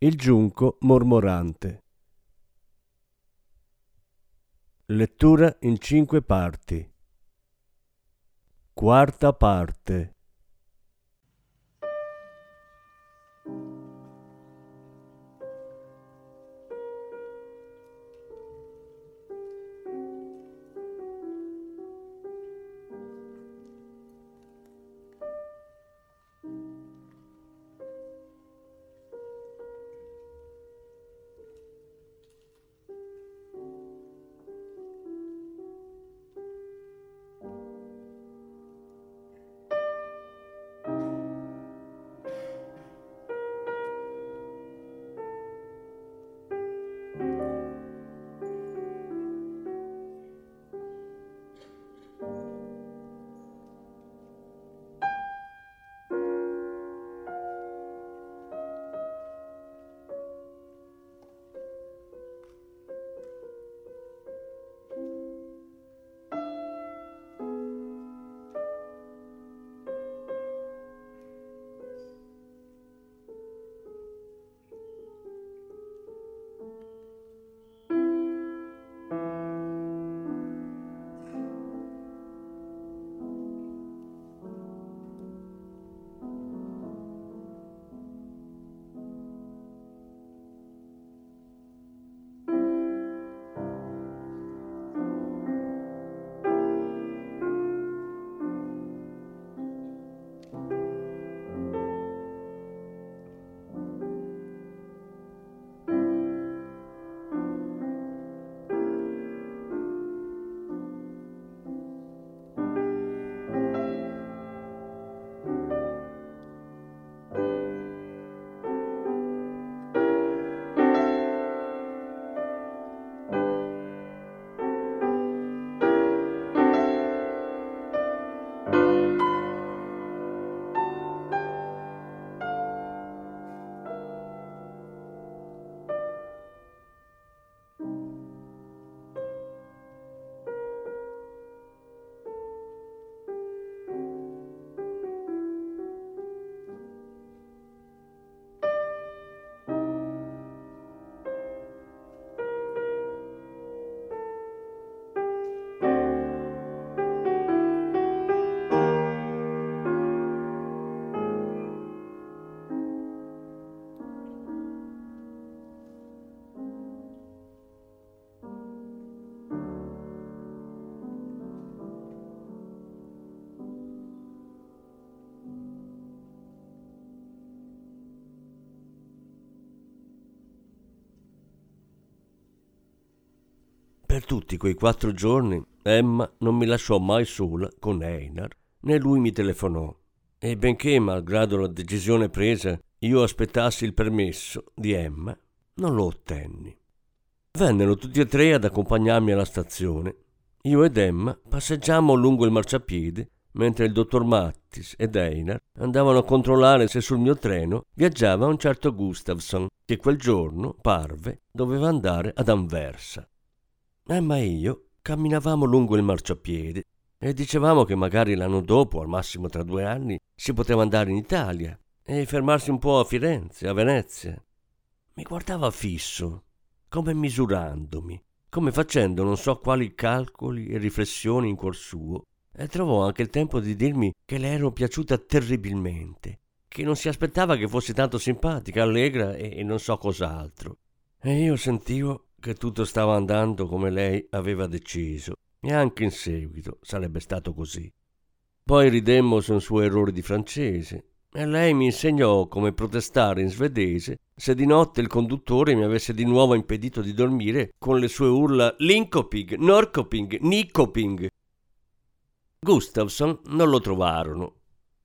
il giunco mormorante. Lettura in cinque parti. Quarta parte. Per tutti quei quattro giorni Emma non mi lasciò mai sola con Einar, né lui mi telefonò. E benché, malgrado la decisione presa, io aspettassi il permesso di Emma, non lo ottenni. Vennero tutti e tre ad accompagnarmi alla stazione. Io ed Emma passeggiammo lungo il marciapiede mentre il dottor Mattis ed Einar andavano a controllare se sul mio treno viaggiava un certo Gustafsson, che quel giorno, parve, doveva andare ad Anversa. Emma e io camminavamo lungo il marciapiede e dicevamo che magari l'anno dopo, al massimo tra due anni, si poteva andare in Italia e fermarsi un po' a Firenze, a Venezia. Mi guardava fisso, come misurandomi, come facendo non so quali calcoli e riflessioni in cuor suo, e trovò anche il tempo di dirmi che le ero piaciuta terribilmente, che non si aspettava che fossi tanto simpatica, allegra e, e non so cos'altro. E io sentivo che tutto stava andando come lei aveva deciso e anche in seguito sarebbe stato così. Poi ridemmo su un suo errore di francese e lei mi insegnò come protestare in svedese se di notte il conduttore mi avesse di nuovo impedito di dormire con le sue urla Linkoping, Norkoping, Nikoping. Gustafsson non lo trovarono.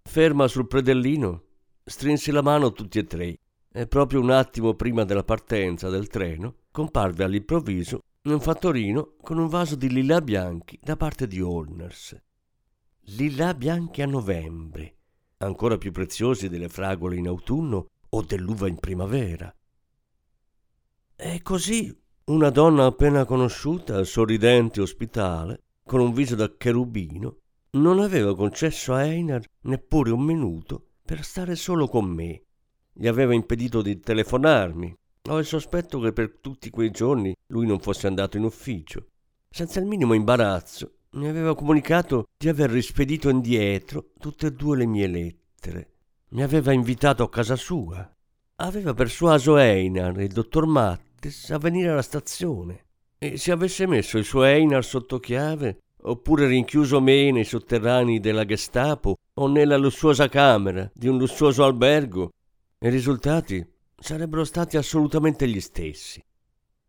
Ferma sul predellino, strinsi la mano tutti e tre e proprio un attimo prima della partenza del treno comparve all'improvviso un fattorino con un vaso di lilla bianchi da parte di Holners. Lilla bianchi a novembre, ancora più preziosi delle fragole in autunno o dell'uva in primavera. E così una donna appena conosciuta, sorridente e ospitale, con un viso da cherubino, non aveva concesso a Einar neppure un minuto per stare solo con me. Gli aveva impedito di telefonarmi. Ho il sospetto che per tutti quei giorni lui non fosse andato in ufficio. Senza il minimo imbarazzo, mi aveva comunicato di aver rispedito indietro tutte e due le mie lettere. Mi aveva invitato a casa sua. Aveva persuaso Einar e il dottor Mattes a venire alla stazione. E se avesse messo il suo Einar sotto chiave, oppure rinchiuso me nei sotterranei della Gestapo o nella lussuosa camera di un lussuoso albergo, i risultati sarebbero stati assolutamente gli stessi.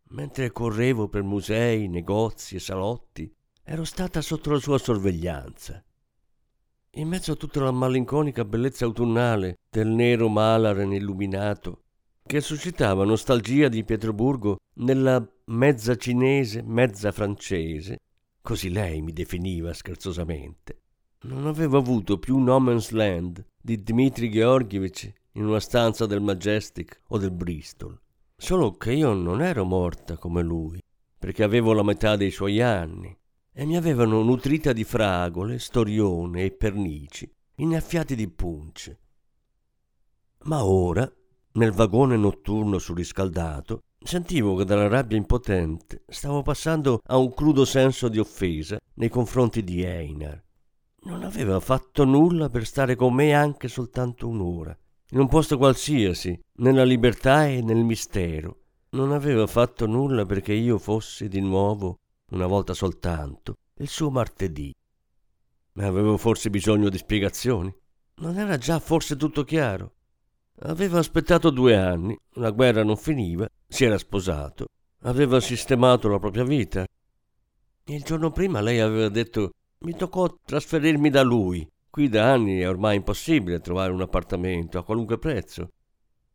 Mentre correvo per musei, negozi e salotti, ero stata sotto la sua sorveglianza. In mezzo a tutta la malinconica bellezza autunnale del nero Malaren illuminato, che suscitava nostalgia di Pietroburgo nella mezza cinese, mezza francese, così lei mi definiva scherzosamente. Non avevo avuto più No Man's Land di Dmitri Georgievich in una stanza del Majestic o del Bristol. Solo che io non ero morta come lui, perché avevo la metà dei suoi anni e mi avevano nutrita di fragole, storione e pernici, innaffiati di punce. Ma ora, nel vagone notturno surriscaldato, Sentivo che dalla rabbia impotente stavo passando a un crudo senso di offesa nei confronti di Einar. Non aveva fatto nulla per stare con me anche soltanto un'ora, in un posto qualsiasi, nella libertà e nel mistero. Non aveva fatto nulla perché io fossi di nuovo, una volta soltanto, il suo martedì. Ma avevo forse bisogno di spiegazioni? Non era già forse tutto chiaro? Aveva aspettato due anni, la guerra non finiva, si era sposato, aveva sistemato la propria vita. Il giorno prima lei aveva detto mi toccò trasferirmi da lui. Qui da anni è ormai impossibile trovare un appartamento a qualunque prezzo.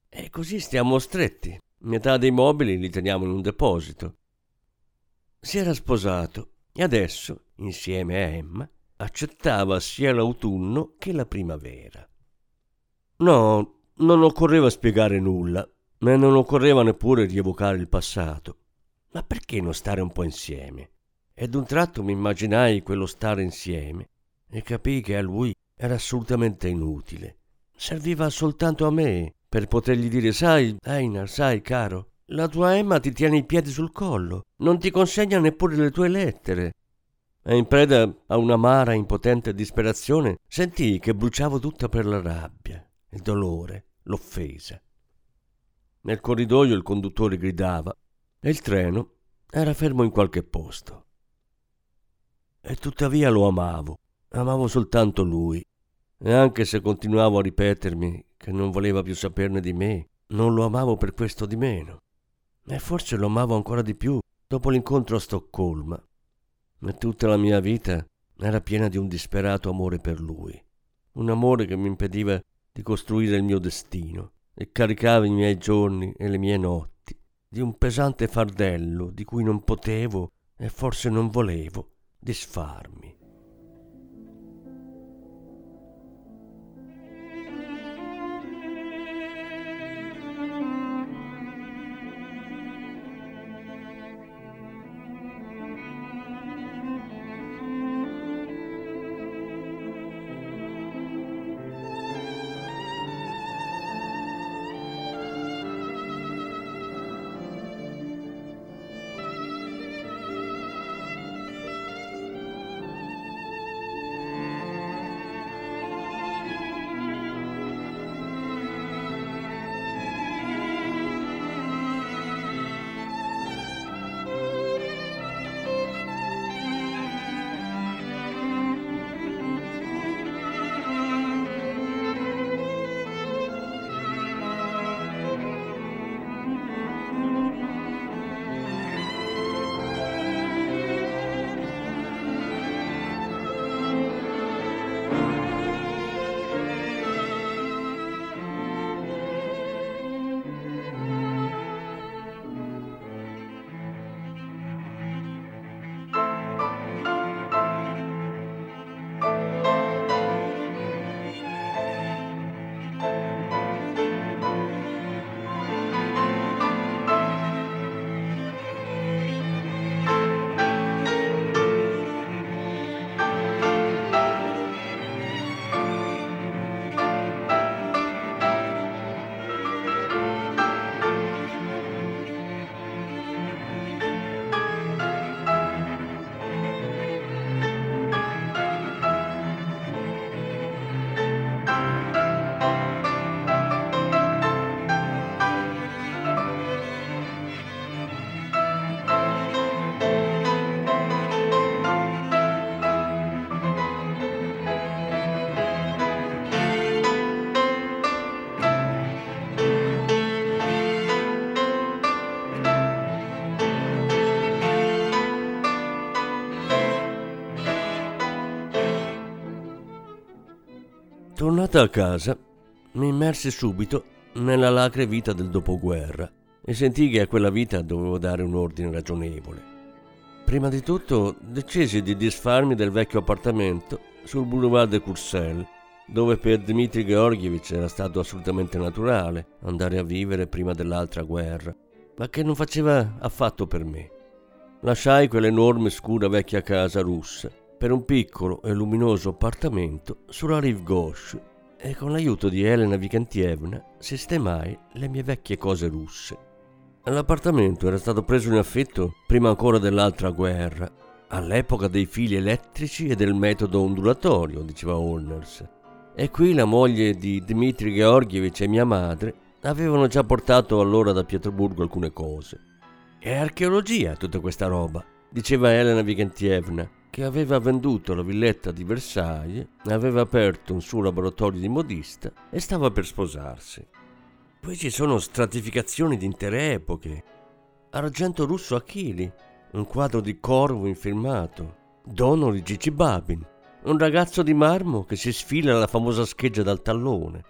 E così stiamo stretti. Metà dei mobili li teniamo in un deposito. Si era sposato e adesso, insieme a Emma, accettava sia l'autunno che la primavera. No, non occorreva spiegare nulla, ma non occorreva neppure rievocare il passato. Ma perché non stare un po' insieme? Ed un tratto mi immaginai quello stare insieme e capii che a lui era assolutamente inutile. Serviva soltanto a me per potergli dire sai, Einar, sai, caro, la tua Emma ti tiene i piedi sul collo, non ti consegna neppure le tue lettere. E in preda a un'amara impotente disperazione sentii che bruciavo tutta per la rabbia, il dolore, l'offesa. Nel corridoio il conduttore gridava e il treno era fermo in qualche posto. E tuttavia lo amavo, amavo soltanto lui, e anche se continuavo a ripetermi che non voleva più saperne di me, non lo amavo per questo di meno. E forse lo amavo ancora di più dopo l'incontro a Stoccolma. E tutta la mia vita era piena di un disperato amore per lui, un amore che mi impediva di costruire il mio destino e caricava i miei giorni e le mie notti di un pesante fardello di cui non potevo e forse non volevo disfarmi. Tornata a casa, mi immersi subito nella lacre vita del dopoguerra e sentii che a quella vita dovevo dare un ordine ragionevole. Prima di tutto decisi di disfarmi del vecchio appartamento sul boulevard de Courcelles, dove per Dmitry Georgievich era stato assolutamente naturale andare a vivere prima dell'altra guerra, ma che non faceva affatto per me. Lasciai quell'enorme scura vecchia casa russa per un piccolo e luminoso appartamento sulla rive gauche e con l'aiuto di Elena Vikantievna sistemai le mie vecchie cose russe. L'appartamento era stato preso in affitto prima ancora dell'altra guerra, all'epoca dei fili elettrici e del metodo ondulatorio, diceva Holners. E qui la moglie di Dmitri Georgievich e mia madre avevano già portato allora da Pietroburgo alcune cose. È archeologia tutta questa roba, diceva Elena Vikantievna, che aveva venduto la villetta di Versailles, aveva aperto un suo laboratorio di modista e stava per sposarsi. Poi ci sono stratificazioni di intere epoche. Argento russo a chili, un quadro di corvo infilmato, dono di Gigi Babin, un ragazzo di marmo che si sfila alla famosa scheggia dal tallone.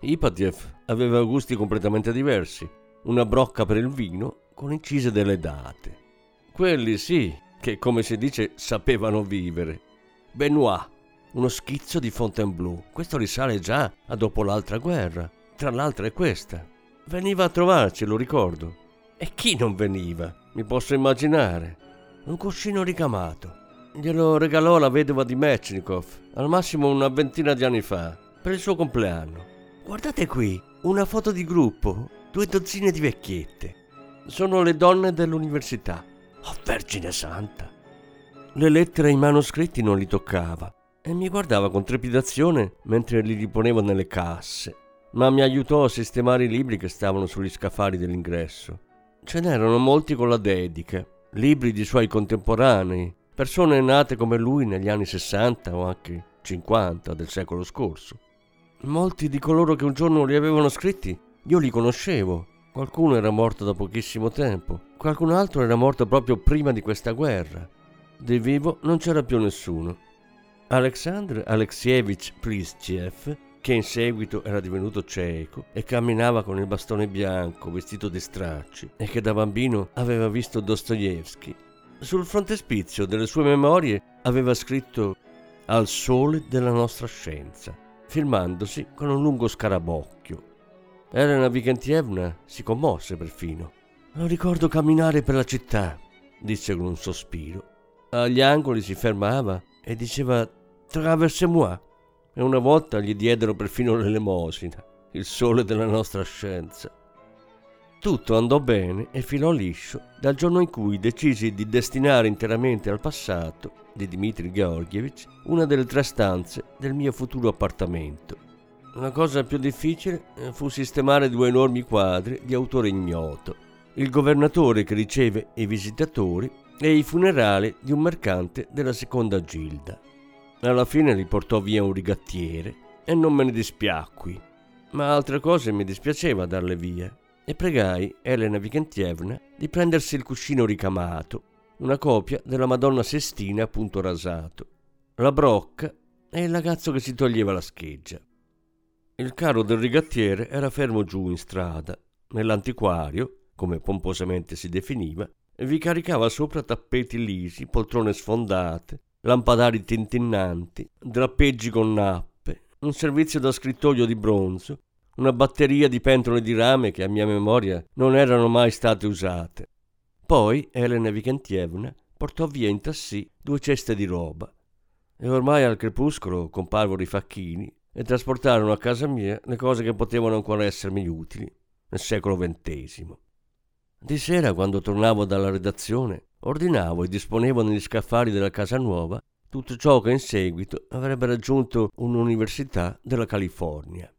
Ipatiev aveva gusti completamente diversi, una brocca per il vino con incise delle date. Quelli sì, che come si dice sapevano vivere. Benoit, uno schizzo di Fontainebleau. Questo risale già a dopo l'altra guerra. Tra l'altro è questa. Veniva a trovarci, lo ricordo. E chi non veniva? Mi posso immaginare. Un cuscino ricamato. Glielo regalò la vedova di Mechnikov, al massimo una ventina di anni fa, per il suo compleanno. Guardate qui, una foto di gruppo, due dozzine di vecchiette. Sono le donne dell'università. Oh, Vergine Santa! Le lettere e i manoscritti non li toccava e mi guardava con trepidazione mentre li riponevo nelle casse, ma mi aiutò a sistemare i libri che stavano sugli scaffali dell'ingresso. Ce n'erano molti con la dedica, libri di suoi contemporanei, persone nate come lui negli anni 60 o anche 50 del secolo scorso. Molti di coloro che un giorno li avevano scritti io li conoscevo Qualcuno era morto da pochissimo tempo, qualcun altro era morto proprio prima di questa guerra. Di vivo non c'era più nessuno. Alexandr Alexievich Plistchev, che in seguito era divenuto cieco e camminava con il bastone bianco vestito di stracci e che da bambino aveva visto Dostoevsky, sul frontespizio delle sue memorie aveva scritto Al sole della nostra scienza, firmandosi con un lungo scarabocchio Elena Vigantievna si commosse perfino. Lo ricordo camminare per la città, disse con un sospiro. Agli angoli si fermava e diceva Traverse-moi. E una volta gli diedero perfino l'elemosina, il sole della nostra scienza. Tutto andò bene e filò liscio dal giorno in cui decisi di destinare interamente al passato di Dmitri Georgievich una delle tre stanze del mio futuro appartamento la cosa più difficile eh, fu sistemare due enormi quadri di autore ignoto, il governatore che riceve i visitatori e i funerali di un mercante della seconda gilda. Alla fine li portò via un rigattiere e non me ne dispiacqui, ma altre cose mi dispiaceva darle via e pregai Elena Vigantievna di prendersi il cuscino ricamato, una copia della Madonna Sestina appunto rasato, la brocca e il ragazzo che si toglieva la scheggia. Il carro del rigattiere era fermo giù in strada. Nell'antiquario, come pomposamente si definiva, vi caricava sopra tappeti lisi, poltrone sfondate, lampadari tintinnanti, drappeggi con nappe, un servizio da scrittoio di bronzo, una batteria di pentole di rame che a mia memoria non erano mai state usate. Poi Elena Vikantievna portò via in tassì due ceste di roba e ormai al crepuscolo comparvero i facchini e trasportarono a casa mia le cose che potevano ancora essermi utili nel secolo XX. Di sera, quando tornavo dalla redazione, ordinavo e disponevo negli scaffali della casa nuova tutto ciò che in seguito avrebbe raggiunto un'università della California.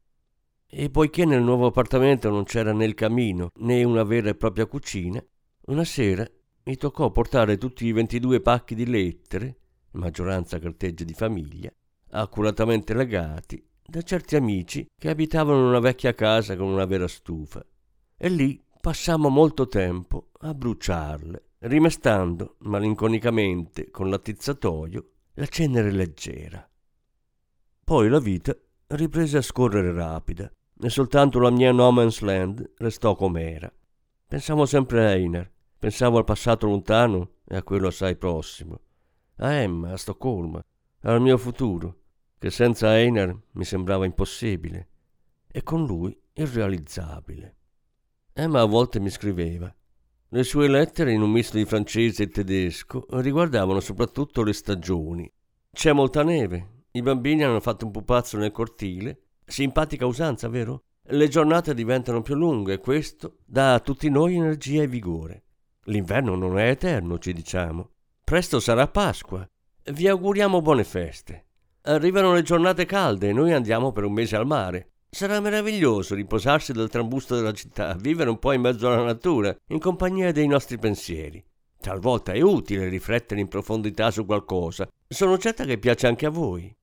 E poiché nel nuovo appartamento non c'era né il camino né una vera e propria cucina, una sera mi toccò portare tutti i 22 pacchi di lettere, maggioranza carteggi di famiglia, accuratamente legati da certi amici che abitavano una vecchia casa con una vera stufa. E lì passammo molto tempo a bruciarle, rimestando malinconicamente con l'attizzatoio la cenere leggera. Poi la vita riprese a scorrere rapida e soltanto la mia no man's land restò com'era. Pensavo sempre a Einer, pensavo al passato lontano e a quello assai prossimo, a Emma, a Stoccolma, al mio futuro, che senza Einer mi sembrava impossibile e con lui irrealizzabile. Emma a volte mi scriveva. Le sue lettere, in un misto di francese e tedesco, riguardavano soprattutto le stagioni. C'è molta neve, i bambini hanno fatto un pupazzo nel cortile, simpatica usanza, vero? Le giornate diventano più lunghe e questo dà a tutti noi energia e vigore. L'inverno non è eterno, ci diciamo. Presto sarà Pasqua. Vi auguriamo buone feste. Arrivano le giornate calde e noi andiamo per un mese al mare. Sarà meraviglioso riposarsi dal trambusto della città, vivere un po' in mezzo alla natura, in compagnia dei nostri pensieri. Talvolta è utile riflettere in profondità su qualcosa. Sono certa che piace anche a voi.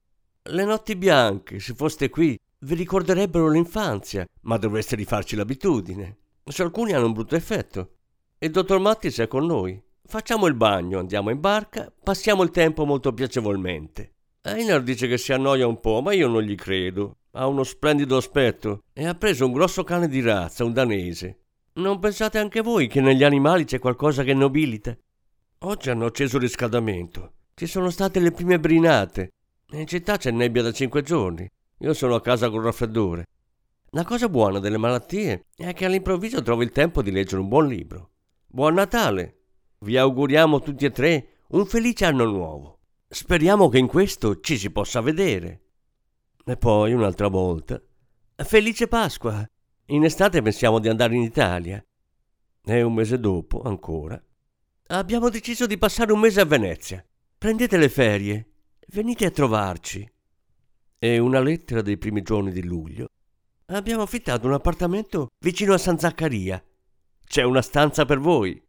Le notti bianche, se foste qui, vi ricorderebbero l'infanzia, ma dovreste rifarci l'abitudine. Su alcuni hanno un brutto effetto. Il dottor Mattis è con noi. Facciamo il bagno, andiamo in barca, passiamo il tempo molto piacevolmente. Einar dice che si annoia un po', ma io non gli credo. Ha uno splendido aspetto e ha preso un grosso cane di razza, un danese. Non pensate anche voi che negli animali c'è qualcosa che nobilita? Oggi hanno acceso il riscaldamento. Ci sono state le prime brinate. In città c'è nebbia da cinque giorni. Io sono a casa col raffreddore. La cosa buona delle malattie è che all'improvviso trovo il tempo di leggere un buon libro. Buon Natale! Vi auguriamo tutti e tre un felice anno nuovo. Speriamo che in questo ci si possa vedere. E poi un'altra volta. Felice Pasqua! In estate pensiamo di andare in Italia. E un mese dopo, ancora. Abbiamo deciso di passare un mese a Venezia. Prendete le ferie. Venite a trovarci e una lettera dei primi giorni di luglio. Abbiamo affittato un appartamento vicino a San Zaccaria. C'è una stanza per voi.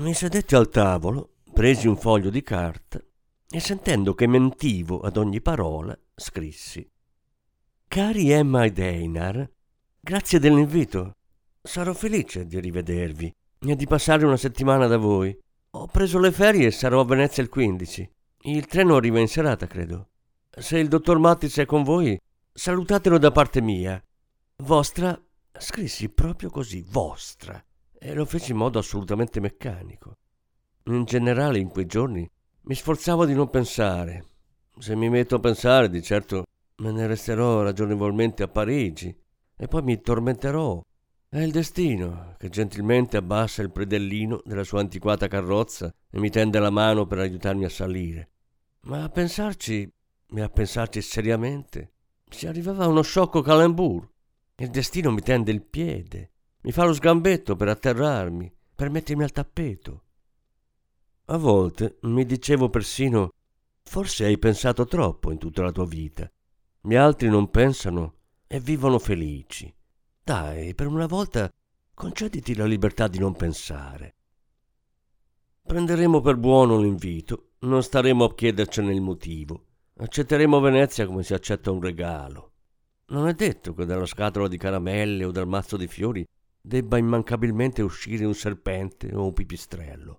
Mi sedetti al tavolo, presi un foglio di carta e sentendo che mentivo ad ogni parola, scrissi. Cari Emma ed Einar, grazie dell'invito. Sarò felice di rivedervi e di passare una settimana da voi. Ho preso le ferie e sarò a Venezia il 15. Il treno arriva in serata, credo. Se il dottor Mattis è con voi, salutatelo da parte mia. Vostra, scrissi proprio così, vostra, e lo feci in modo assolutamente meccanico. In generale, in quei giorni, mi sforzavo di non pensare. Se mi metto a pensare, di certo me ne resterò ragionevolmente a Parigi e poi mi tormenterò. È il destino che gentilmente abbassa il predellino della sua antiquata carrozza e mi tende la mano per aiutarmi a salire. Ma a pensarci e a pensarci seriamente, si arrivava a uno sciocco calembour. Il destino mi tende il piede, mi fa lo sgambetto per atterrarmi, per mettermi al tappeto. A volte mi dicevo persino, forse hai pensato troppo in tutta la tua vita. Gli altri non pensano e vivono felici. Dai, per una volta concediti la libertà di non pensare. Prenderemo per buono l'invito, non staremo a chiedercene il motivo. Accetteremo Venezia come si accetta un regalo. Non è detto che dalla scatola di caramelle o dal mazzo di fiori debba immancabilmente uscire un serpente o un pipistrello.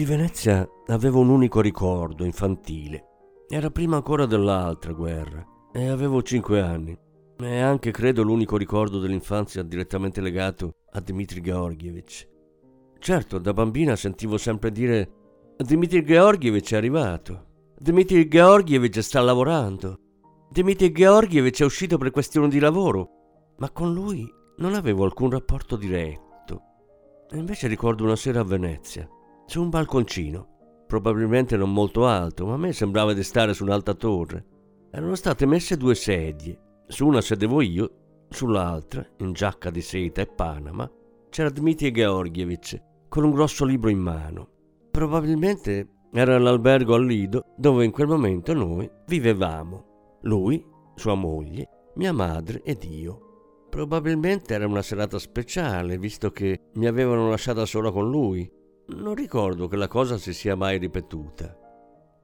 Di Venezia avevo un unico ricordo infantile. Era prima ancora dell'altra guerra e avevo cinque anni. È anche, credo, l'unico ricordo dell'infanzia direttamente legato a Dmitri Georgievich. Certo, da bambina sentivo sempre dire Dmitri Georgievich è arrivato. Dmitri Georgievich sta lavorando. Dmitri Georgievich è uscito per questioni di lavoro. Ma con lui non avevo alcun rapporto diretto. E invece ricordo una sera a Venezia, su un balconcino, probabilmente non molto alto, ma a me sembrava di stare su un'alta torre. Erano state messe due sedie su una sedevo io, sull'altra, in giacca di seta e panama, c'era Dmitri Georgievich con un grosso libro in mano. Probabilmente era l'albergo al Lido dove in quel momento noi vivevamo. Lui, sua moglie, mia madre ed io. Probabilmente era una serata speciale, visto che mi avevano lasciata sola con lui. Non ricordo che la cosa si sia mai ripetuta.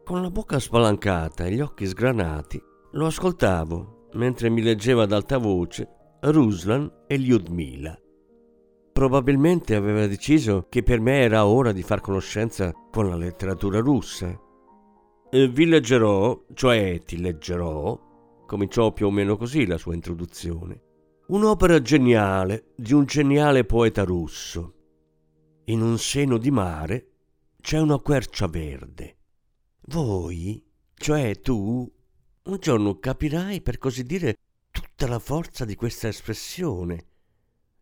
Con la bocca spalancata e gli occhi sgranati, lo ascoltavo mentre mi leggeva ad alta voce Ruslan e Lyudmila. Probabilmente aveva deciso che per me era ora di far conoscenza con la letteratura russa. Vi leggerò, cioè ti leggerò, cominciò più o meno così la sua introduzione, un'opera geniale di un geniale poeta russo. In un seno di mare c'è una quercia verde. Voi, cioè tu, un giorno capirai, per così dire, tutta la forza di questa espressione.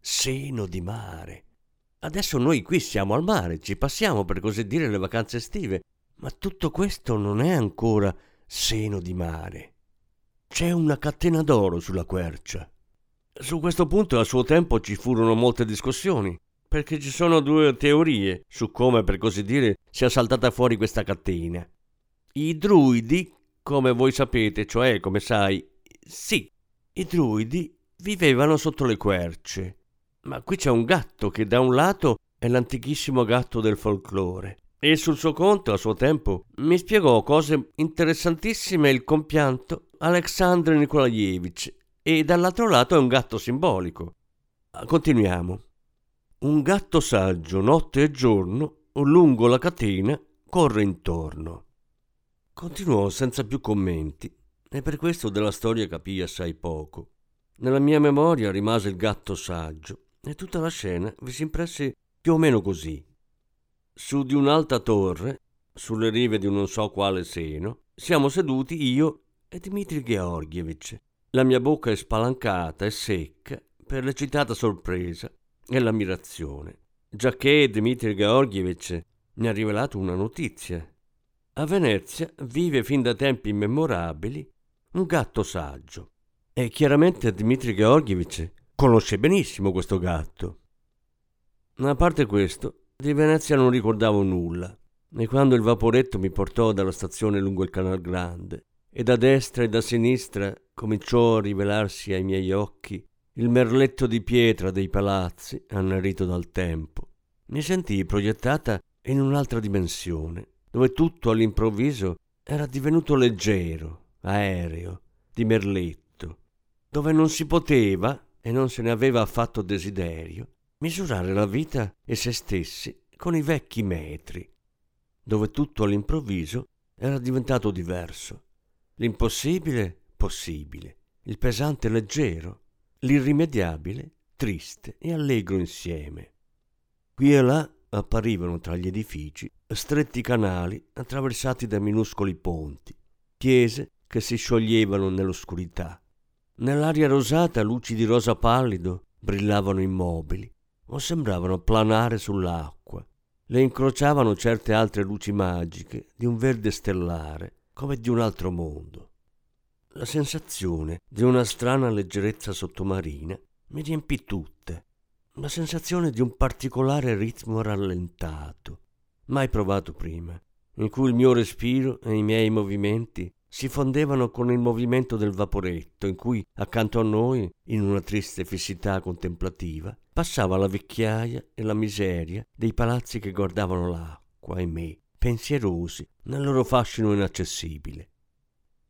Seno di mare. Adesso noi qui siamo al mare, ci passiamo, per così dire, le vacanze estive, ma tutto questo non è ancora seno di mare. C'è una catena d'oro sulla quercia. Su questo punto a suo tempo ci furono molte discussioni, perché ci sono due teorie su come, per così dire, sia saltata fuori questa catena. I druidi come voi sapete, cioè come sai, sì, i druidi vivevano sotto le querce. Ma qui c'è un gatto che da un lato è l'antichissimo gatto del folklore e sul suo conto a suo tempo mi spiegò cose interessantissime il compianto Alexandr Nikolaevich e dall'altro lato è un gatto simbolico. Continuiamo. Un gatto saggio notte e giorno lungo la catena corre intorno. Continuò senza più commenti e per questo della storia capii assai poco. Nella mia memoria rimase il gatto saggio e tutta la scena vi si impresse più o meno così. Su di un'alta torre, sulle rive di un non so quale seno, siamo seduti io e Dmitri Georgievich. La mia bocca è spalancata e secca per l'eccitata sorpresa e l'ammirazione, giacché Dmitri Georgievich mi ha rivelato una notizia a Venezia vive fin da tempi immemorabili un gatto saggio. E chiaramente Dmitri Georgievich conosce benissimo questo gatto. Ma a parte questo, di Venezia non ricordavo nulla. E quando il vaporetto mi portò dalla stazione lungo il Canal Grande e da destra e da sinistra cominciò a rivelarsi ai miei occhi il merletto di pietra dei palazzi annerito dal tempo, mi sentii proiettata in un'altra dimensione dove tutto all'improvviso era divenuto leggero, aereo, di merletto, dove non si poteva, e non se ne aveva affatto desiderio, misurare la vita e se stessi con i vecchi metri, dove tutto all'improvviso era diventato diverso, l'impossibile possibile, il pesante leggero, l'irrimediabile triste e allegro insieme. Qui e là apparivano tra gli edifici stretti canali attraversati da minuscoli ponti, chiese che si scioglievano nell'oscurità. Nell'aria rosata luci di rosa pallido brillavano immobili o sembravano planare sull'acqua. Le incrociavano certe altre luci magiche di un verde stellare, come di un altro mondo. La sensazione di una strana leggerezza sottomarina mi riempì tutte la sensazione di un particolare ritmo rallentato, mai provato prima, in cui il mio respiro e i miei movimenti si fondevano con il movimento del vaporetto, in cui accanto a noi, in una triste fissità contemplativa, passava la vecchiaia e la miseria dei palazzi che guardavano l'acqua e me, pensierosi nel loro fascino inaccessibile.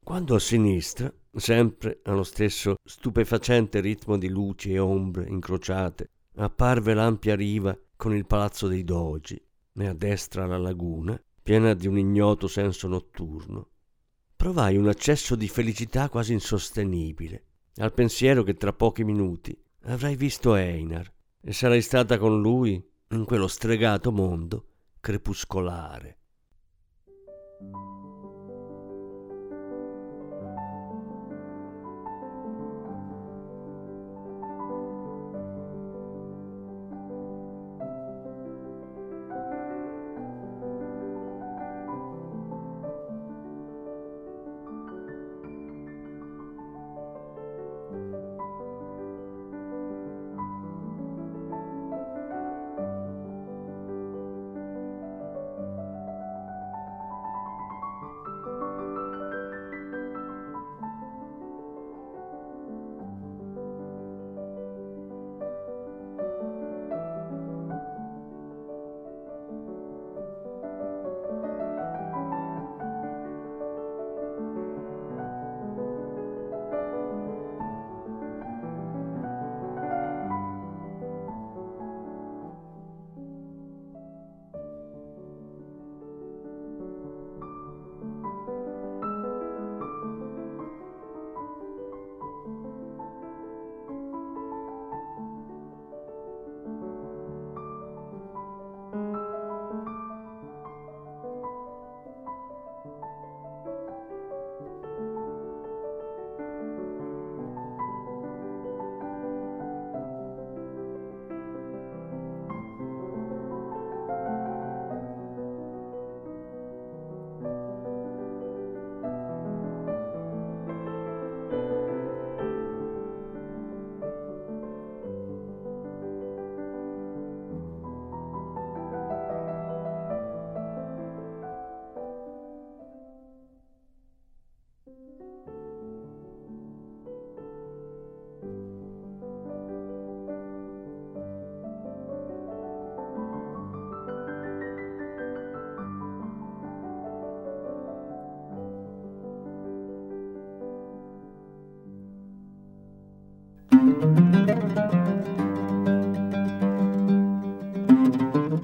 Quando a sinistra, sempre allo stesso stupefacente ritmo di luci e ombre incrociate, apparve l'ampia riva con il palazzo dei dogi. e a destra la laguna, piena di un ignoto senso notturno. Provai un accesso di felicità quasi insostenibile, al pensiero che tra pochi minuti avrai visto Einar e sarai stata con lui in quello stregato mondo crepuscolare.